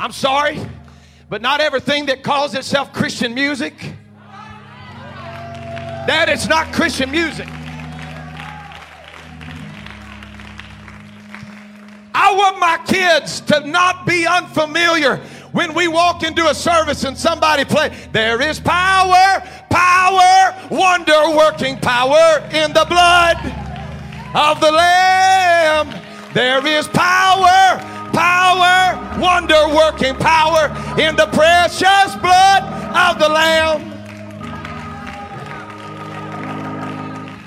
I'm sorry, but not everything that calls itself Christian music, that is not Christian music. I want my kids to not be unfamiliar when we walk into a service and somebody play there is power power wonder working power in the blood of the lamb. There is power power wonder working power in the precious blood of the lamb.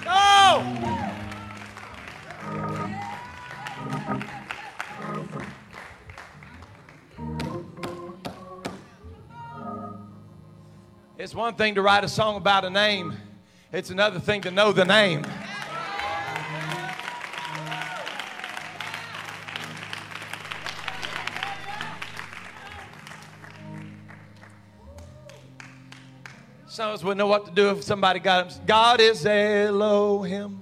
Oh It's one thing to write a song about a name, it's another thing to know the name. Some of us wouldn't know what to do if somebody got him. God is Elohim.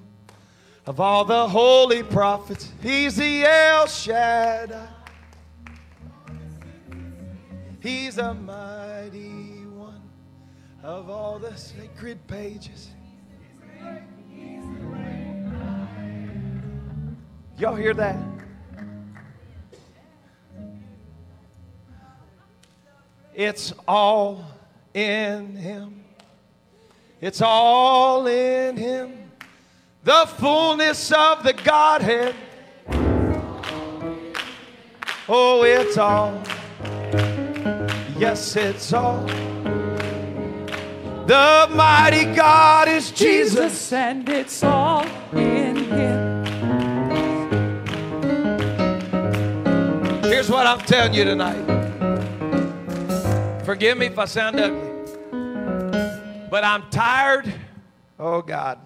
Of all the holy prophets, he's the El Shaddai. He's a mighty of all the sacred pages. Y'all hear that? It's all in Him. It's all in Him. The fullness of the Godhead. Oh, it's all. Yes, it's all. The mighty God is Jesus, and it's all in Him. Here's what I'm telling you tonight. Forgive me if I sound ugly, but I'm tired. Oh, God.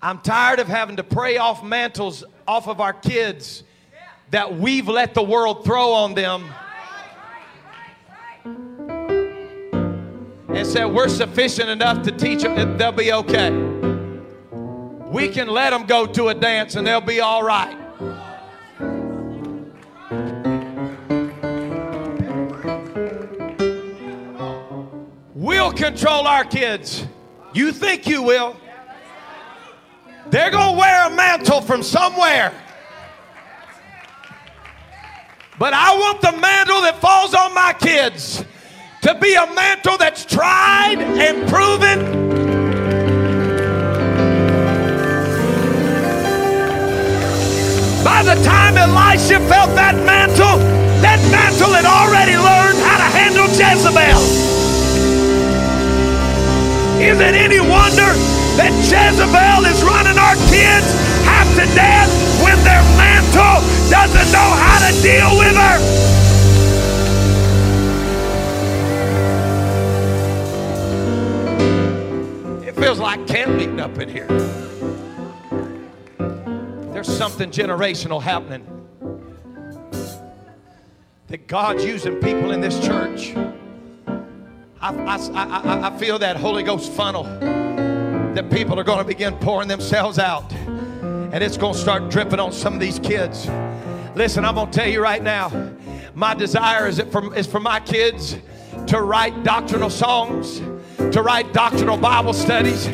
I'm tired of having to pray off mantles off of our kids that we've let the world throw on them and said, We're sufficient enough to teach them they'll be okay. We can let them go to a dance and they'll be all right. We'll control our kids. You think you will. They're going to wear a mantle from somewhere. But I want the mantle that falls on my kids to be a mantle that's tried and proven. By the time Elisha felt that mantle, that mantle had already learned how to handle Jezebel. Is it any wonder that Jezebel is running our kids half to death when their mantle doesn't know how to deal with her. Feels like camp meeting up in here. There's something generational happening. That God's using people in this church. I, I, I, I feel that Holy Ghost funnel that people are going to begin pouring themselves out. And it's going to start dripping on some of these kids. Listen, I'm going to tell you right now my desire is, it for, is for my kids to write doctrinal songs, to write doctrinal Bible studies,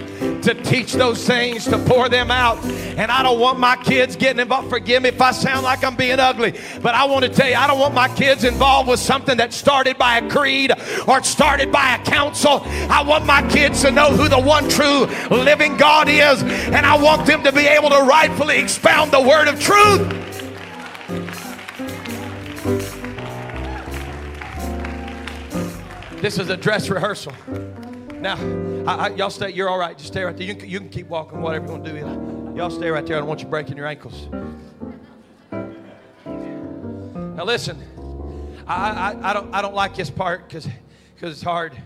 to teach those things, to pour them out. And I don't want my kids getting involved. Forgive me if I sound like I'm being ugly, but I want to tell you, I don't want my kids involved with something that started by a creed or started by a council. I want my kids to know who the one true living God is, and I want them to be able to rightfully expound the word of truth. This is a dress rehearsal. Now, I, I, y'all stay. You're all right. Just stay right there. You can, you can keep walking, whatever you want to do. Y'all stay right there. I don't want you breaking your ankles. Now listen, I, I, I don't I don't like this part because because it's hard.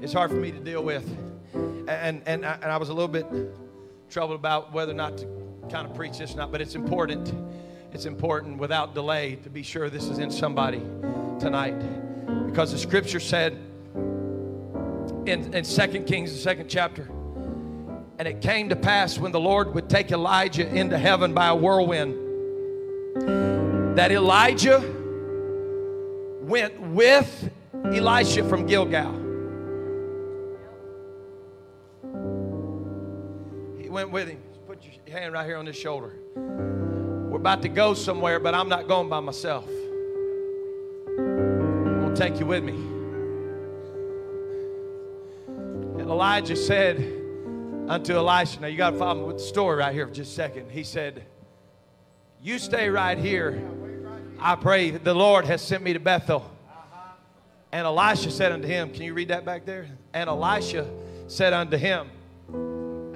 It's hard for me to deal with, and and I, and I was a little bit troubled about whether or not to kind of preach this or not. But it's important. It's important without delay to be sure this is in somebody tonight, because the Scripture said in, in 2 Kings, the second chapter. And it came to pass when the Lord would take Elijah into heaven by a whirlwind that Elijah went with Elisha from Gilgal. He went with him. Put your hand right here on his shoulder. We're about to go somewhere, but I'm not going by myself. I'm going to take you with me. Elijah said unto Elisha, now you got to follow me with the story right here for just a second. He said, You stay right here. I pray the Lord has sent me to Bethel. And Elisha said unto him, Can you read that back there? And Elisha said unto him,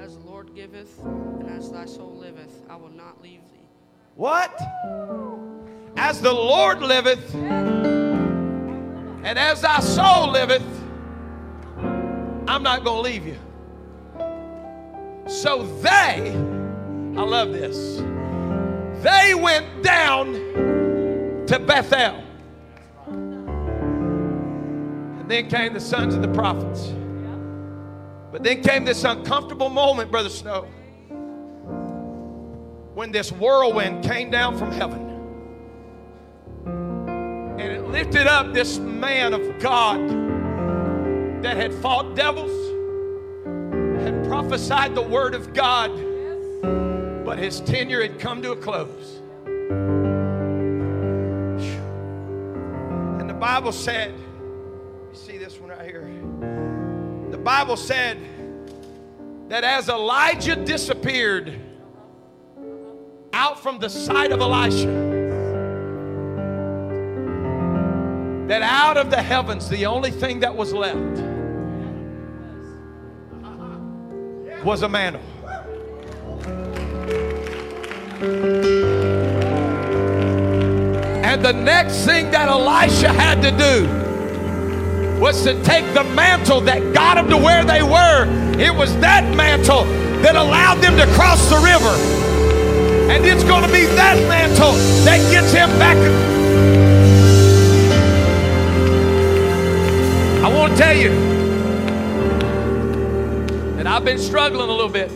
As the Lord giveth, and as thy soul liveth, I will not leave thee. What? As the Lord liveth, and as thy soul liveth, I'm not going to leave you. So they, I love this, they went down to Bethel. And then came the sons of the prophets. But then came this uncomfortable moment, Brother Snow, when this whirlwind came down from heaven. And it lifted up this man of God that had fought devils, had prophesied the word of God, but his tenure had come to a close. And the Bible said, you see this one right here? The Bible said that as Elijah disappeared out from the sight of Elisha, that out of the heavens, the only thing that was left was a mantle. And the next thing that Elisha had to do was to take the mantle that got them to where they were. It was that mantle that allowed them to cross the river. And it's going to be that mantle that gets him back. I want to tell you, I've been struggling a little bit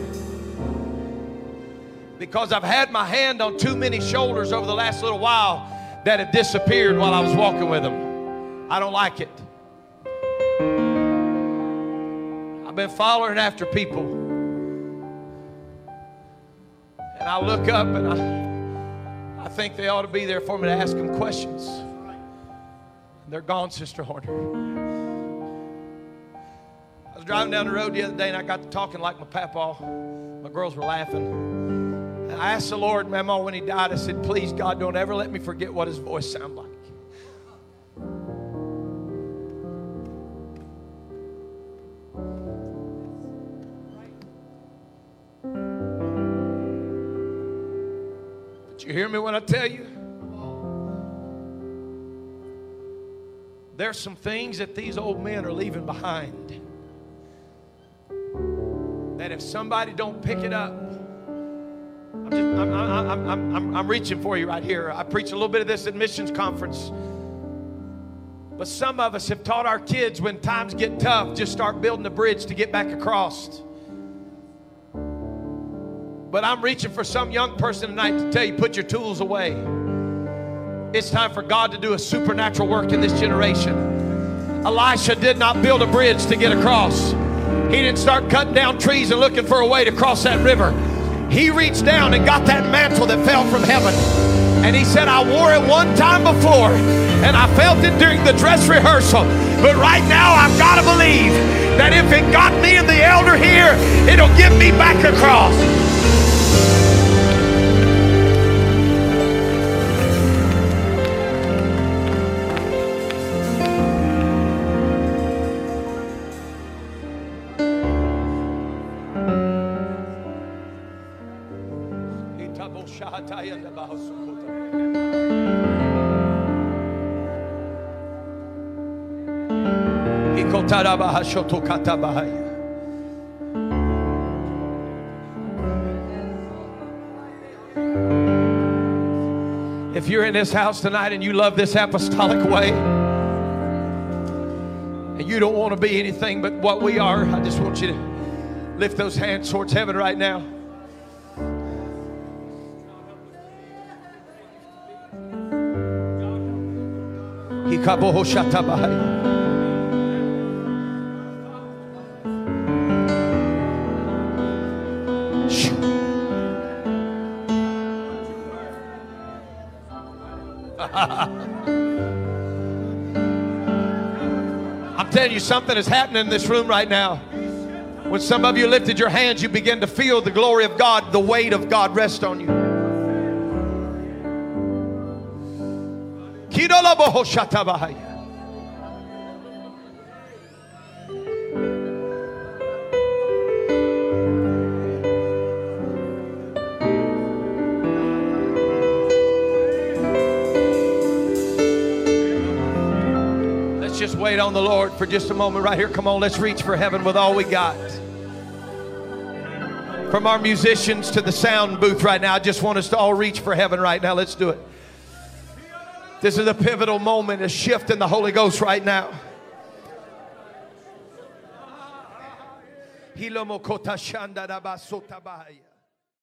because I've had my hand on too many shoulders over the last little while that have disappeared while I was walking with them. I don't like it. I've been following after people. And I look up and I, I think they ought to be there for me to ask them questions. They're gone, Sister Horner was driving down the road the other day and I got to talking like my papa. My girls were laughing. And I asked the Lord, Mama, oh, when he died, I said, please, God, don't ever let me forget what his voice sounded like. But you hear me when I tell you? There's some things that these old men are leaving behind. That if somebody don't pick it up, I'm, just, I'm, I'm, I'm, I'm, reaching for you right here. I preach a little bit of this at missions conference. But some of us have taught our kids when times get tough, just start building a bridge to get back across. But I'm reaching for some young person tonight to tell you put your tools away. It's time for God to do a supernatural work in this generation. Elisha did not build a bridge to get across. He didn't start cutting down trees and looking for a way to cross that river. He reached down and got that mantle that fell from heaven. And he said, I wore it one time before and I felt it during the dress rehearsal. But right now, I've got to believe that if it got me and the elder here, it'll get me back across. If you're in this house tonight and you love this apostolic way, and you don't want to be anything but what we are, I just want you to lift those hands towards heaven right now. I'm telling you, something is happening in this room right now. When some of you lifted your hands, you begin to feel the glory of God, the weight of God rest on you. On the Lord for just a moment right here. Come on, let's reach for heaven with all we got. From our musicians to the sound booth right now, I just want us to all reach for heaven right now. Let's do it. This is a pivotal moment, a shift in the Holy Ghost right now. Shanda da basota.